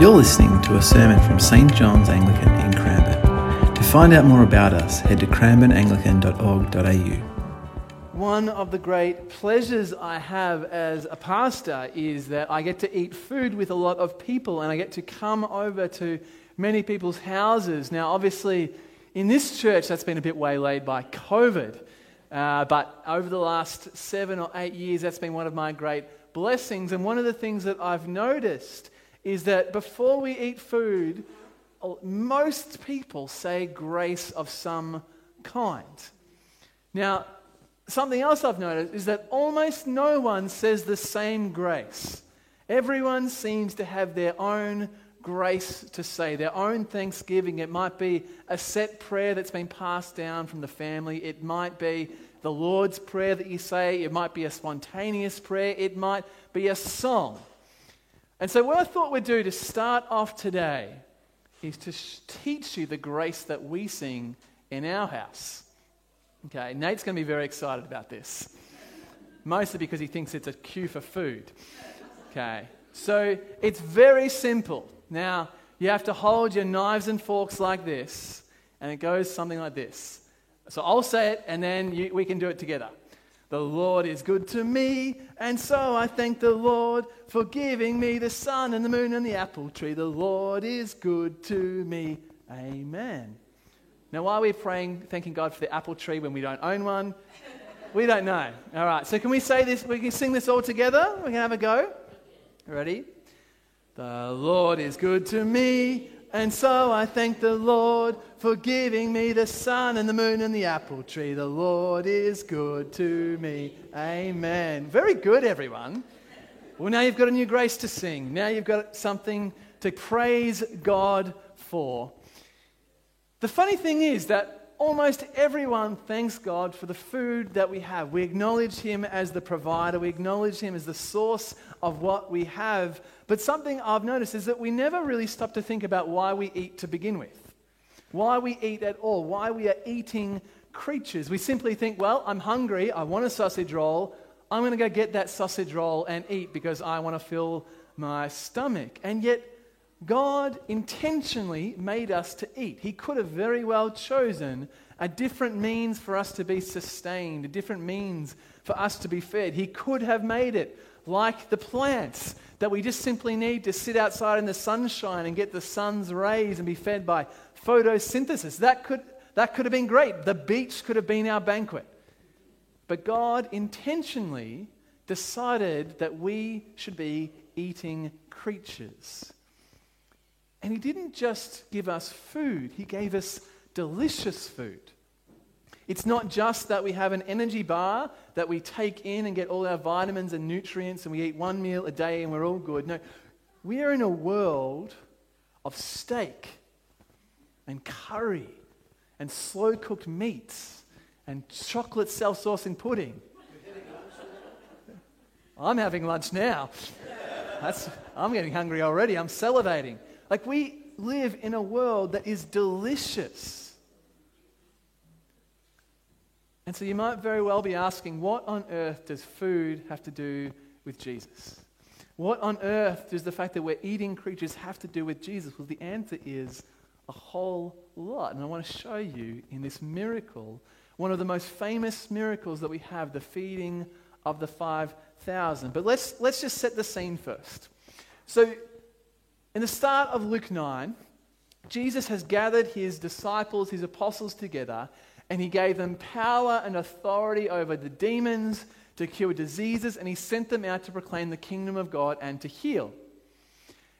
You're listening to a sermon from St John's Anglican in Cranbourne. To find out more about us, head to cranbourneanglican.org.au. One of the great pleasures I have as a pastor is that I get to eat food with a lot of people and I get to come over to many people's houses. Now, obviously, in this church, that's been a bit waylaid by COVID. Uh, but over the last seven or eight years, that's been one of my great blessings. And one of the things that I've noticed is that before we eat food, most people say grace of some kind. Now, something else I've noticed is that almost no one says the same grace. Everyone seems to have their own grace to say, their own thanksgiving. It might be a set prayer that's been passed down from the family, it might be the Lord's Prayer that you say, it might be a spontaneous prayer, it might be a song. And so, what I thought we'd do to start off today is to teach you the grace that we sing in our house. Okay, Nate's going to be very excited about this, mostly because he thinks it's a cue for food. Okay, so it's very simple. Now, you have to hold your knives and forks like this, and it goes something like this. So I'll say it, and then you, we can do it together. The Lord is good to me, and so I thank the Lord for giving me the sun and the moon and the apple tree. The Lord is good to me. Amen. Now, why are we praying, thanking God for the apple tree when we don't own one? We don't know. All right, so can we say this? We can sing this all together? We can have a go. Ready? The Lord is good to me, and so I thank the Lord for giving me the sun and the moon and the apple tree. The Lord is good to me. Amen. Very good, everyone. Well, now you've got a new grace to sing. Now you've got something to praise God for. The funny thing is that almost everyone thanks God for the food that we have. We acknowledge Him as the provider, we acknowledge Him as the source of what we have. But something I've noticed is that we never really stop to think about why we eat to begin with, why we eat at all, why we are eating creatures. We simply think, well, I'm hungry, I want a sausage roll, I'm going to go get that sausage roll and eat because I want to fill my stomach. And yet, God intentionally made us to eat. He could have very well chosen a different means for us to be sustained, a different means for us to be fed. He could have made it like the plants that we just simply need to sit outside in the sunshine and get the sun's rays and be fed by photosynthesis. That could, that could have been great. The beach could have been our banquet. But God intentionally decided that we should be eating creatures. And He didn't just give us food, He gave us delicious food. It's not just that we have an energy bar that we take in and get all our vitamins and nutrients and we eat one meal a day and we're all good. No, we are in a world of steak and curry and slow cooked meats and chocolate self saucing pudding. I'm having lunch now. That's, I'm getting hungry already. I'm salivating. Like, we live in a world that is delicious. And so you might very well be asking, what on earth does food have to do with Jesus? What on earth does the fact that we're eating creatures have to do with Jesus? Well, the answer is a whole lot. And I want to show you in this miracle, one of the most famous miracles that we have, the feeding of the 5,000. But let's, let's just set the scene first. So, in the start of Luke 9, Jesus has gathered his disciples, his apostles together, and he gave them power and authority over the demons to cure diseases, and he sent them out to proclaim the kingdom of God and to heal.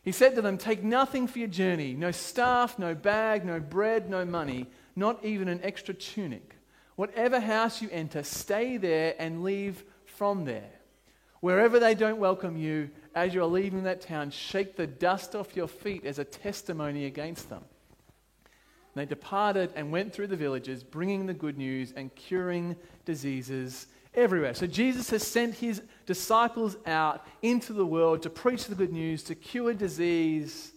He said to them, Take nothing for your journey no staff, no bag, no bread, no money, not even an extra tunic. Whatever house you enter, stay there and leave from there. Wherever they don't welcome you, as you are leaving that town, shake the dust off your feet as a testimony against them. They departed and went through the villages, bringing the good news and curing diseases everywhere. So Jesus has sent his disciples out into the world to preach the good news, to cure disease,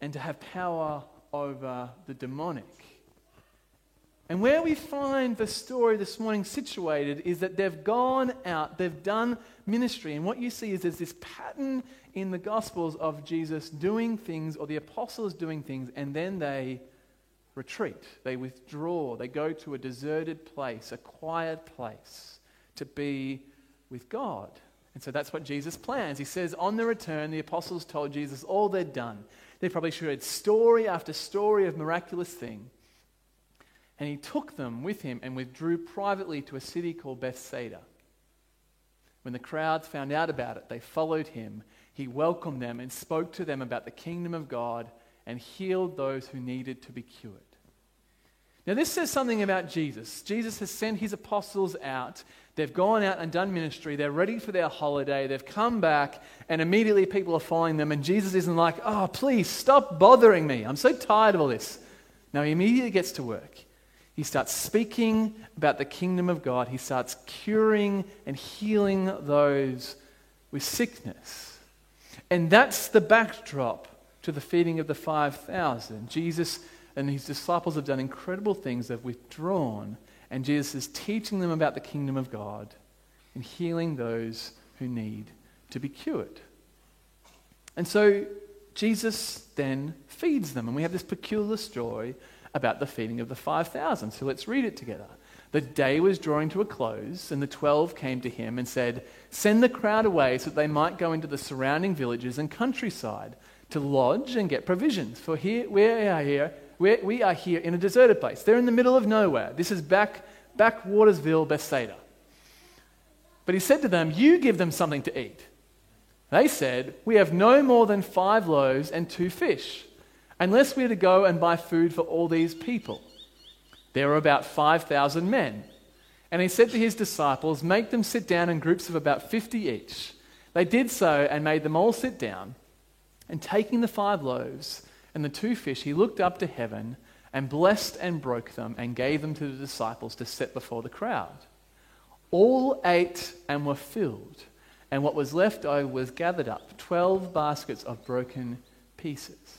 and to have power over the demonic. And where we find the story this morning situated is that they've gone out, they've done ministry, and what you see is there's this pattern in the Gospels of Jesus doing things or the apostles doing things and then they retreat, they withdraw, they go to a deserted place, a quiet place to be with God. And so that's what Jesus plans. He says, on the return, the apostles told Jesus all they'd done. They probably shared story after story of miraculous thing. And he took them with him and withdrew privately to a city called Bethsaida. When the crowds found out about it, they followed him. He welcomed them and spoke to them about the kingdom of God and healed those who needed to be cured. Now, this says something about Jesus. Jesus has sent his apostles out. They've gone out and done ministry. They're ready for their holiday. They've come back, and immediately people are following them. And Jesus isn't like, oh, please stop bothering me. I'm so tired of all this. No, he immediately gets to work. He starts speaking about the kingdom of God. He starts curing and healing those with sickness. And that's the backdrop to the feeding of the 5,000. Jesus and his disciples have done incredible things. They've withdrawn, and Jesus is teaching them about the kingdom of God and healing those who need to be cured. And so Jesus then feeds them, and we have this peculiar story about the feeding of the 5,000. So let's read it together. The day was drawing to a close, and the twelve came to him and said, Send the crowd away so that they might go into the surrounding villages and countryside to lodge and get provisions. For here we are here, we are here in a deserted place. They're in the middle of nowhere. This is back backwatersville, Bethsaida. But he said to them, You give them something to eat. They said, We have no more than five loaves and two fish unless we are to go and buy food for all these people. There were about 5,000 men. And he said to his disciples, Make them sit down in groups of about 50 each. They did so and made them all sit down. And taking the five loaves and the two fish, he looked up to heaven and blessed and broke them and gave them to the disciples to set before the crowd. All ate and were filled, and what was left over was gathered up 12 baskets of broken pieces.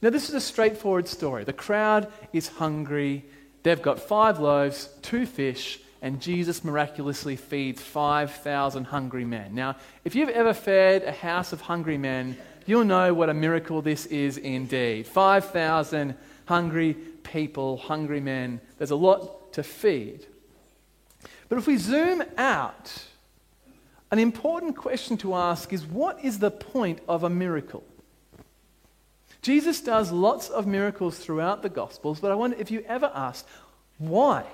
Now, this is a straightforward story. The crowd is hungry. They've got five loaves, two fish, and Jesus miraculously feeds 5,000 hungry men. Now, if you've ever fed a house of hungry men, you'll know what a miracle this is indeed. 5,000 hungry people, hungry men. There's a lot to feed. But if we zoom out, an important question to ask is what is the point of a miracle? Jesus does lots of miracles throughout the Gospels, but I wonder if you ever asked, why?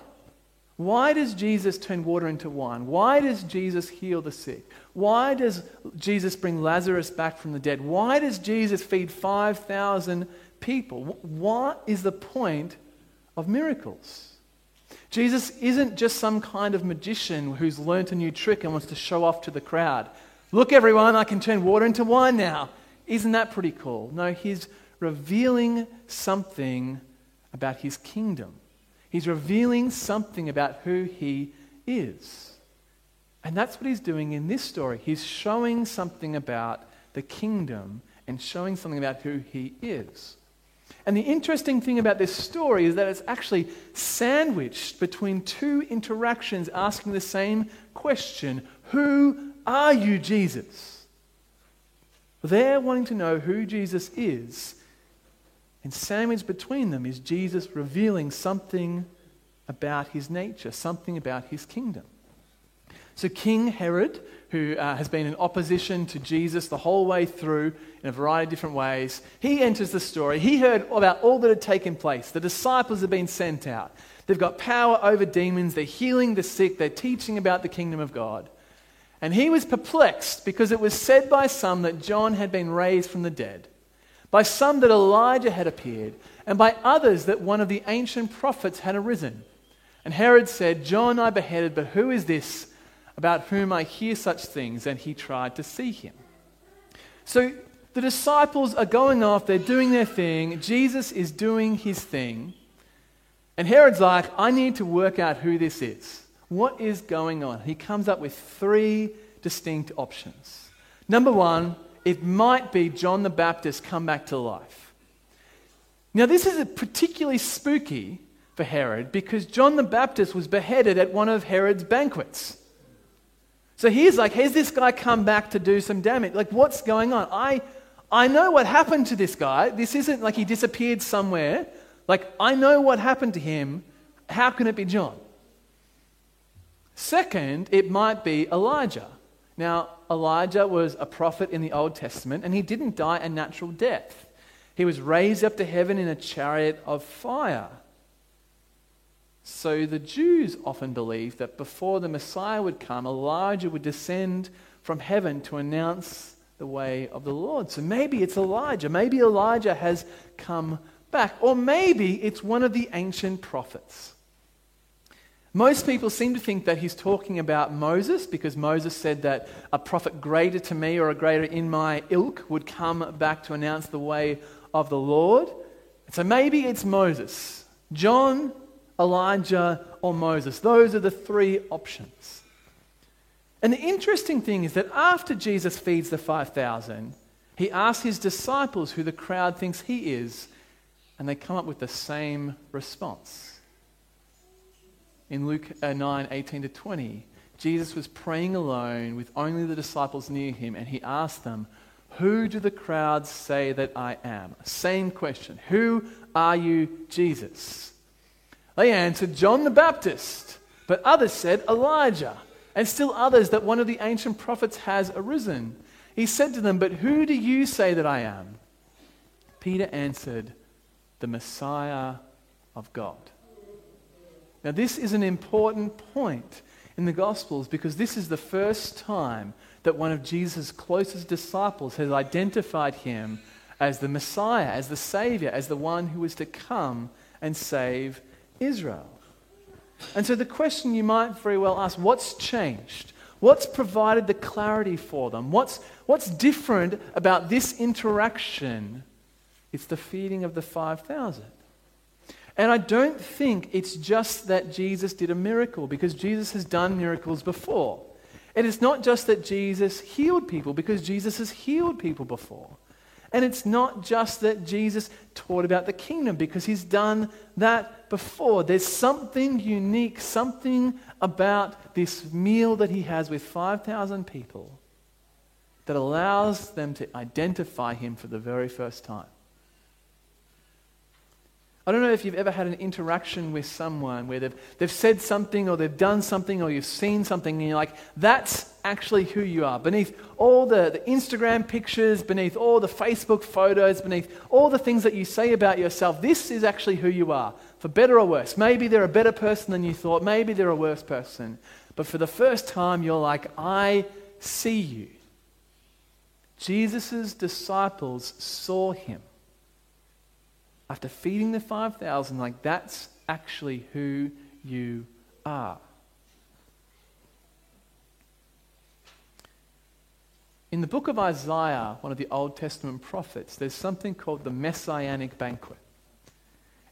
Why does Jesus turn water into wine? Why does Jesus heal the sick? Why does Jesus bring Lazarus back from the dead? Why does Jesus feed 5,000 people? What is the point of miracles? Jesus isn't just some kind of magician who's learnt a new trick and wants to show off to the crowd. Look, everyone, I can turn water into wine now. Isn't that pretty cool? No, he's revealing something about his kingdom. He's revealing something about who he is. And that's what he's doing in this story. He's showing something about the kingdom and showing something about who he is. And the interesting thing about this story is that it's actually sandwiched between two interactions asking the same question Who are you, Jesus? They're wanting to know who Jesus is. And sandwiched between them is Jesus revealing something about his nature, something about his kingdom. So, King Herod, who uh, has been in opposition to Jesus the whole way through in a variety of different ways, he enters the story. He heard about all that had taken place. The disciples have been sent out. They've got power over demons. They're healing the sick. They're teaching about the kingdom of God. And he was perplexed because it was said by some that John had been raised from the dead, by some that Elijah had appeared, and by others that one of the ancient prophets had arisen. And Herod said, John I beheaded, but who is this about whom I hear such things? And he tried to see him. So the disciples are going off, they're doing their thing, Jesus is doing his thing. And Herod's like, I need to work out who this is. What is going on? He comes up with three distinct options. Number one, it might be John the Baptist come back to life. Now, this is particularly spooky for Herod because John the Baptist was beheaded at one of Herod's banquets. So he's like, has this guy come back to do some damage? Like, what's going on? I, I know what happened to this guy. This isn't like he disappeared somewhere. Like, I know what happened to him. How can it be John? Second, it might be Elijah. Now, Elijah was a prophet in the Old Testament, and he didn't die a natural death. He was raised up to heaven in a chariot of fire. So the Jews often believed that before the Messiah would come, Elijah would descend from heaven to announce the way of the Lord. So maybe it's Elijah. Maybe Elijah has come back. Or maybe it's one of the ancient prophets. Most people seem to think that he's talking about Moses because Moses said that a prophet greater to me or a greater in my ilk would come back to announce the way of the Lord. So maybe it's Moses. John Elijah, or Moses. Those are the three options. And the interesting thing is that after Jesus feeds the 5,000, he asks his disciples who the crowd thinks he is, and they come up with the same response. In Luke uh, 9 18 to 20, Jesus was praying alone with only the disciples near him, and he asked them, Who do the crowds say that I am? Same question. Who are you, Jesus? They answered, John the Baptist. But others said, Elijah. And still others, that one of the ancient prophets has arisen. He said to them, But who do you say that I am? Peter answered, The Messiah of God. Now, this is an important point in the Gospels because this is the first time that one of Jesus' closest disciples has identified him as the Messiah, as the Savior, as the one who is to come and save Israel. And so the question you might very well ask what's changed? What's provided the clarity for them? What's, what's different about this interaction? It's the feeding of the 5,000. And I don't think it's just that Jesus did a miracle, because Jesus has done miracles before. And it's not just that Jesus healed people, because Jesus has healed people before. And it's not just that Jesus taught about the kingdom, because he's done that before. There's something unique, something about this meal that he has with 5,000 people that allows them to identify him for the very first time. I don't know if you've ever had an interaction with someone where they've, they've said something or they've done something or you've seen something and you're like, that's actually who you are. Beneath all the, the Instagram pictures, beneath all the Facebook photos, beneath all the things that you say about yourself, this is actually who you are, for better or worse. Maybe they're a better person than you thought, maybe they're a worse person. But for the first time, you're like, I see you. Jesus' disciples saw him after feeding the 5,000, like that's actually who you are. In the book of Isaiah, one of the Old Testament prophets, there's something called the Messianic banquet.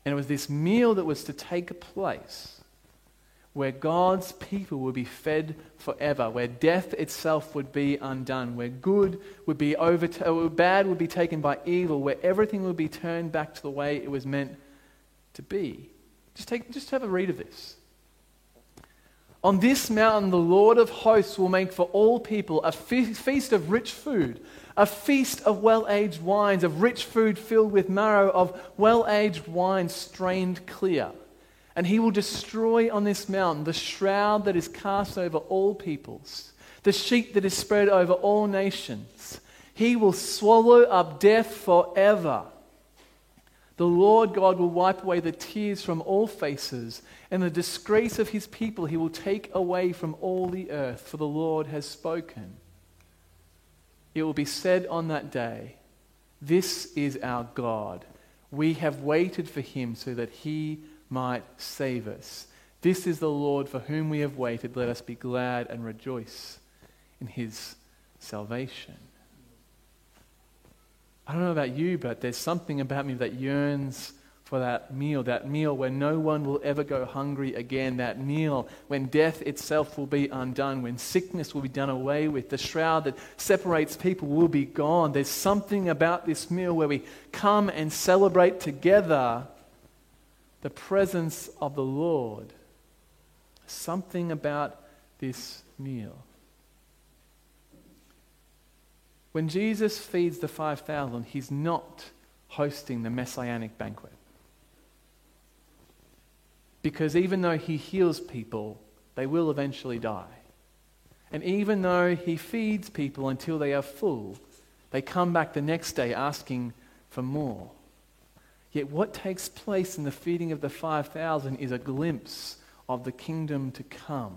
And it was this meal that was to take place where God's people would be fed forever, where death itself would be undone, where good would be over, uh, bad would be taken by evil, where everything would be turned back to the way it was meant to be. Just, take, just have a read of this. On this mountain, the Lord of hosts will make for all people a fe- feast of rich food, a feast of well aged wines, of rich food filled with marrow, of well aged wine strained clear and he will destroy on this mountain the shroud that is cast over all peoples, the sheet that is spread over all nations. He will swallow up death forever. The Lord God will wipe away the tears from all faces, and the disgrace of his people he will take away from all the earth, for the Lord has spoken. It will be said on that day, This is our God. We have waited for him so that he might save us. This is the Lord for whom we have waited. Let us be glad and rejoice in his salvation. I don't know about you, but there's something about me that yearns for that meal, that meal where no one will ever go hungry again, that meal when death itself will be undone, when sickness will be done away with, the shroud that separates people will be gone. There's something about this meal where we come and celebrate together the presence of the Lord. Something about this meal. When Jesus feeds the 5,000, he's not hosting the messianic banquet. Because even though he heals people, they will eventually die. And even though he feeds people until they are full, they come back the next day asking for more. Yet what takes place in the feeding of the 5,000 is a glimpse of the kingdom to come.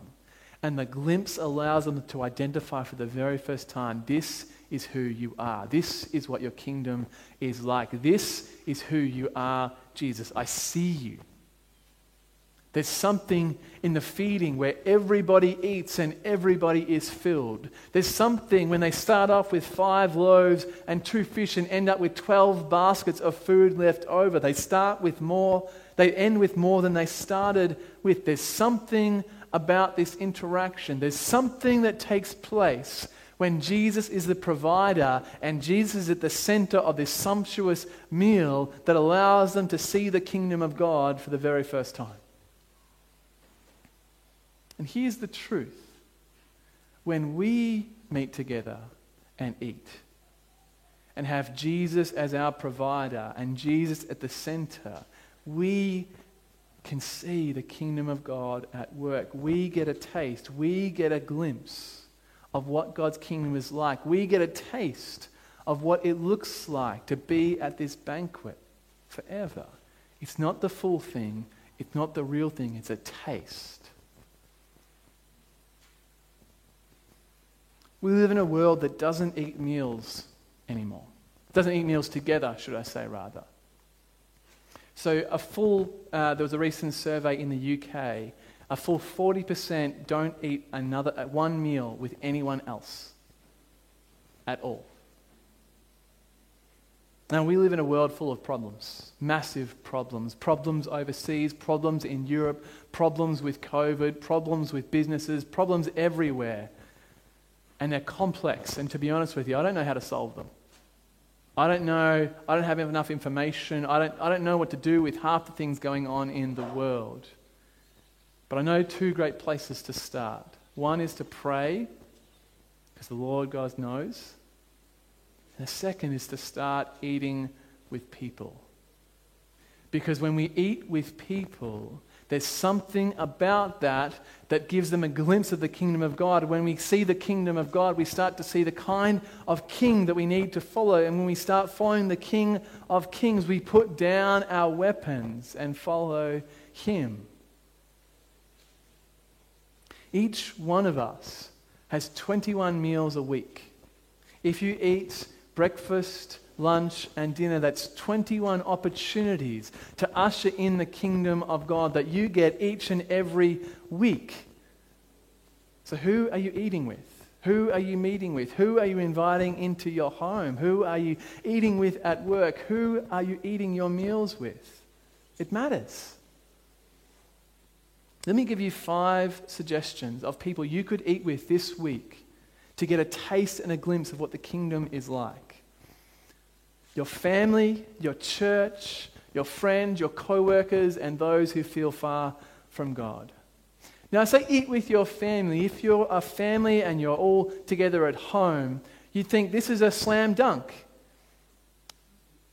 And the glimpse allows them to identify for the very first time this is who you are. This is what your kingdom is like. This is who you are, Jesus. I see you. There's something in the feeding where everybody eats and everybody is filled. There's something when they start off with five loaves and two fish and end up with 12 baskets of food left over. They start with more, they end with more than they started with. There's something about this interaction. There's something that takes place when Jesus is the provider and Jesus is at the center of this sumptuous meal that allows them to see the kingdom of God for the very first time. And here's the truth when we meet together and eat and have Jesus as our provider and Jesus at the center, we can see the kingdom of God at work. We get a taste, we get a glimpse of what God's kingdom is like. We get a taste of what it looks like to be at this banquet forever. It's not the full thing, it's not the real thing, it's a taste. We live in a world that doesn't eat meals anymore. Doesn't eat meals together, should I say, rather. So, a full, uh, there was a recent survey in the UK, a full 40% don't eat another, uh, one meal with anyone else at all. Now, we live in a world full of problems, massive problems. Problems overseas, problems in Europe, problems with COVID, problems with businesses, problems everywhere and they're complex. And to be honest with you, I don't know how to solve them. I don't know, I don't have enough information. I don't, I don't know what to do with half the things going on in the world. But I know two great places to start. One is to pray, because the Lord God knows. And the second is to start eating with people. Because when we eat with people, there's something about that that gives them a glimpse of the kingdom of God. When we see the kingdom of God, we start to see the kind of king that we need to follow. And when we start following the king of kings, we put down our weapons and follow him. Each one of us has 21 meals a week. If you eat breakfast, lunch, and dinner. That's 21 opportunities to usher in the kingdom of God that you get each and every week. So, who are you eating with? Who are you meeting with? Who are you inviting into your home? Who are you eating with at work? Who are you eating your meals with? It matters. Let me give you five suggestions of people you could eat with this week to get a taste and a glimpse of what the kingdom is like your family, your church, your friends, your co workers, and those who feel far from God. Now, I say eat with your family. If you're a family and you're all together at home, you'd think this is a slam dunk.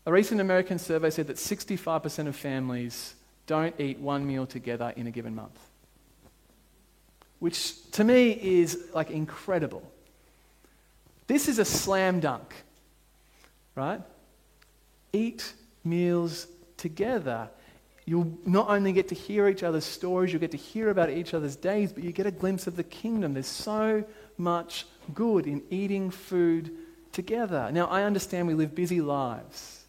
A recent American survey said that 65% of families don't eat one meal together in a given month, which to me is like incredible. This is a slam dunk, right? Eat meals together. You'll not only get to hear each other's stories, you'll get to hear about each other's days, but you get a glimpse of the kingdom. There's so much good in eating food together. Now, I understand we live busy lives.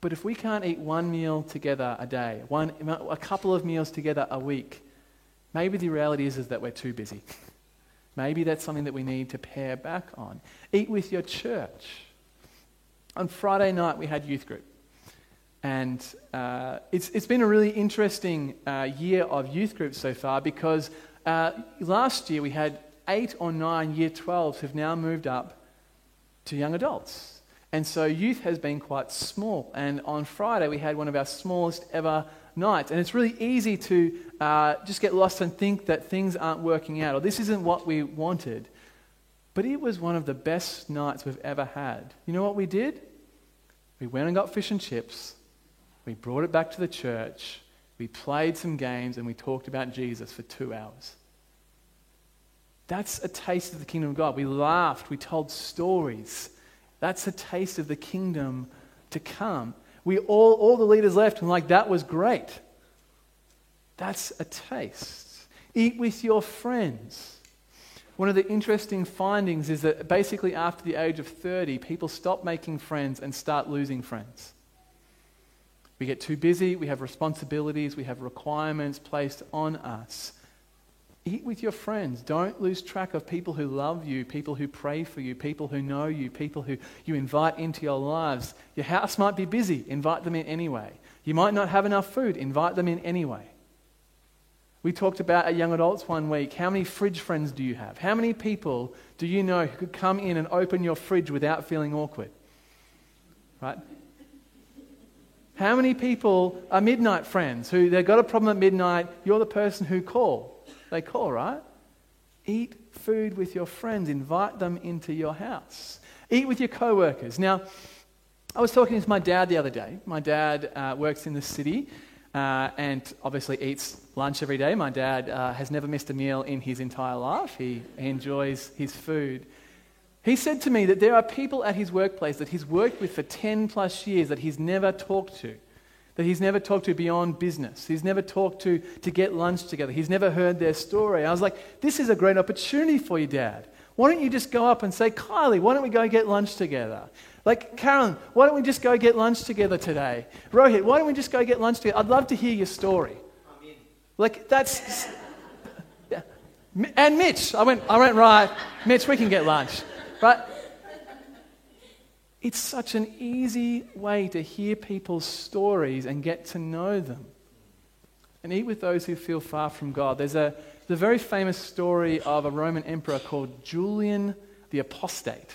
But if we can't eat one meal together a day, one, a couple of meals together a week, maybe the reality is, is that we're too busy. maybe that's something that we need to pare back on. Eat with your church. On Friday night, we had youth group. And uh, it's, it's been a really interesting uh, year of youth groups so far because uh, last year we had eight or nine year 12s who've now moved up to young adults. And so youth has been quite small. And on Friday we had one of our smallest ever nights. And it's really easy to uh, just get lost and think that things aren't working out or this isn't what we wanted. But it was one of the best nights we've ever had. You know what we did? We went and got fish and chips. We brought it back to the church. We played some games and we talked about Jesus for two hours. That's a taste of the kingdom of God. We laughed, we told stories. That's a taste of the kingdom to come. We all, all the leaders left and like, that was great. That's a taste. Eat with your friends. One of the interesting findings is that basically after the age of 30, people stop making friends and start losing friends. We get too busy, we have responsibilities, we have requirements placed on us. Eat with your friends. Don't lose track of people who love you, people who pray for you, people who know you, people who you invite into your lives. Your house might be busy, invite them in anyway. You might not have enough food, invite them in anyway. We talked about at Young Adults one week how many fridge friends do you have? How many people do you know who could come in and open your fridge without feeling awkward? Right? How many people are midnight friends who they've got a problem at midnight? You're the person who call. They call, right? Eat food with your friends, invite them into your house. Eat with your co-workers. Now, I was talking to my dad the other day. My dad uh, works in the city uh, and obviously eats lunch every day. My dad uh, has never missed a meal in his entire life. He, he enjoys his food. He said to me that there are people at his workplace that he's worked with for 10 plus years that he's never talked to, that he's never talked to beyond business. He's never talked to to get lunch together. He's never heard their story. I was like, this is a great opportunity for you, Dad. Why don't you just go up and say, Kylie, why don't we go get lunch together? Like, Carolyn, why don't we just go get lunch together today? Rohit, why don't we just go get lunch together? I'd love to hear your story. I'm in. Like, that's. Yeah. And Mitch, I went, I went, right, Mitch, we can get lunch. But it's such an easy way to hear people's stories and get to know them. And eat with those who feel far from God. There's a very famous story of a Roman emperor called Julian the Apostate.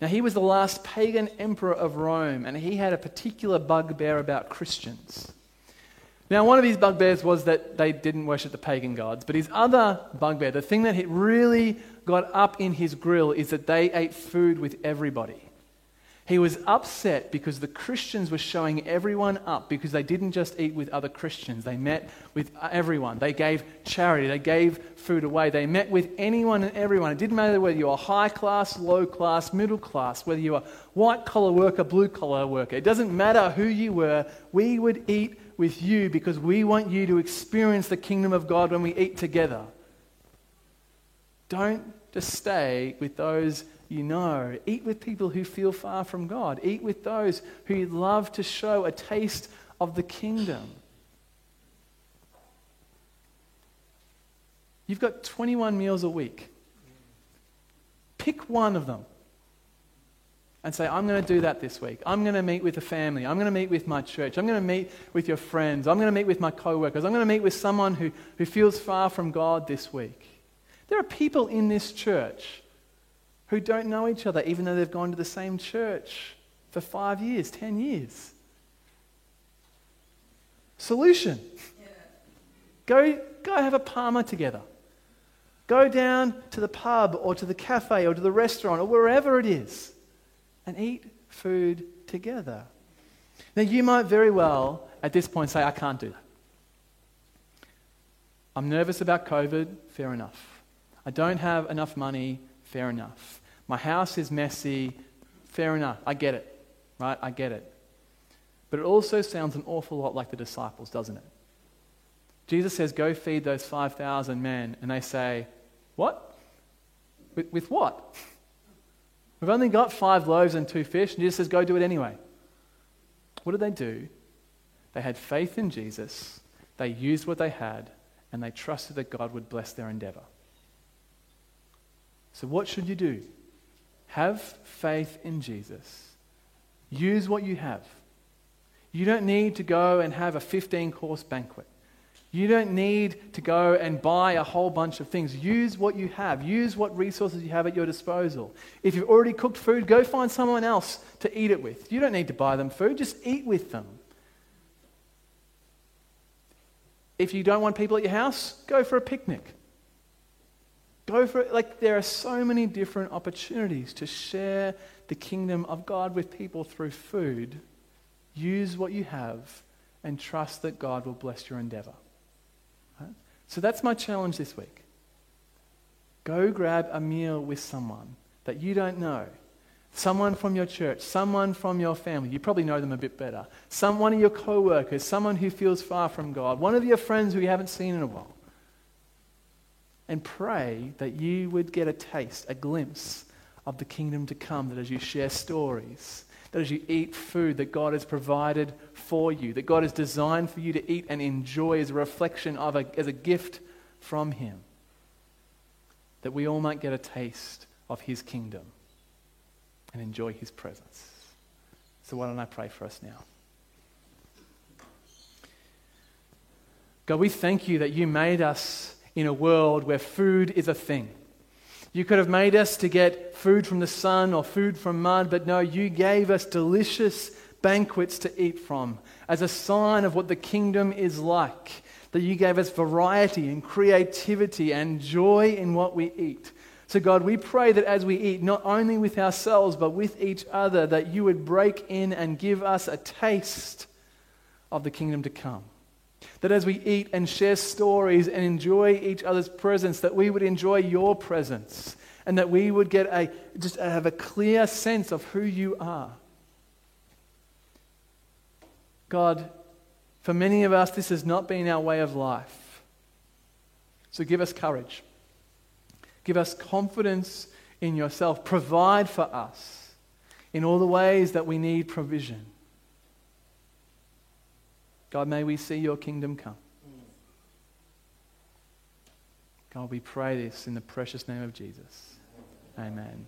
Now, he was the last pagan emperor of Rome, and he had a particular bugbear about Christians. Now, one of his bugbears was that they didn't worship the pagan gods, but his other bugbear, the thing that really got up in his grill, is that they ate food with everybody. He was upset because the Christians were showing everyone up because they didn't just eat with other Christians. They met with everyone. They gave charity. They gave food away. They met with anyone and everyone. It didn't matter whether you were high class, low class, middle class, whether you were white collar worker, blue collar worker. It doesn't matter who you were. We would eat with you because we want you to experience the kingdom of God when we eat together. Don't just stay with those you know. Eat with people who feel far from God. Eat with those who love to show a taste of the kingdom. You've got 21 meals a week. Pick one of them and say, I'm going to do that this week. I'm going to meet with a family. I'm going to meet with my church. I'm going to meet with your friends. I'm going to meet with my coworkers. I'm going to meet with someone who, who feels far from God this week. There are people in this church who don't know each other, even though they've gone to the same church for five years, ten years. Solution go, go have a parma together. Go down to the pub or to the cafe or to the restaurant or wherever it is and eat food together. Now, you might very well at this point say, I can't do that. I'm nervous about COVID, fair enough. I don't have enough money, fair enough. My house is messy. Fair enough. I get it. Right? I get it. But it also sounds an awful lot like the disciples, doesn't it? Jesus says, Go feed those 5,000 men. And they say, What? With, with what? We've only got five loaves and two fish. And Jesus says, Go do it anyway. What did they do? They had faith in Jesus, they used what they had, and they trusted that God would bless their endeavor. So, what should you do? Have faith in Jesus. Use what you have. You don't need to go and have a 15 course banquet. You don't need to go and buy a whole bunch of things. Use what you have. Use what resources you have at your disposal. If you've already cooked food, go find someone else to eat it with. You don't need to buy them food, just eat with them. If you don't want people at your house, go for a picnic. Go for it. Like, there are so many different opportunities to share the kingdom of God with people through food. Use what you have and trust that God will bless your endeavor. Right? So that's my challenge this week. Go grab a meal with someone that you don't know. Someone from your church, someone from your family. You probably know them a bit better. Someone of your co workers, someone who feels far from God, one of your friends who you haven't seen in a while. And pray that you would get a taste, a glimpse of the kingdom to come, that as you share stories, that as you eat food that God has provided for you, that God has designed for you to eat and enjoy as a reflection of, a, as a gift from Him, that we all might get a taste of His kingdom and enjoy His presence. So, why don't I pray for us now? God, we thank you that you made us in a world where food is a thing. You could have made us to get food from the sun or food from mud, but no, you gave us delicious banquets to eat from as a sign of what the kingdom is like. That you gave us variety and creativity and joy in what we eat. So, God, we pray that as we eat, not only with ourselves, but with each other, that you would break in and give us a taste of the kingdom to come. That as we eat and share stories and enjoy each other's presence, that we would enjoy your presence and that we would get a, just have a clear sense of who you are. God, for many of us, this has not been our way of life. So give us courage. Give us confidence in yourself. Provide for us in all the ways that we need provision. God, may we see your kingdom come. God, we pray this in the precious name of Jesus. Amen.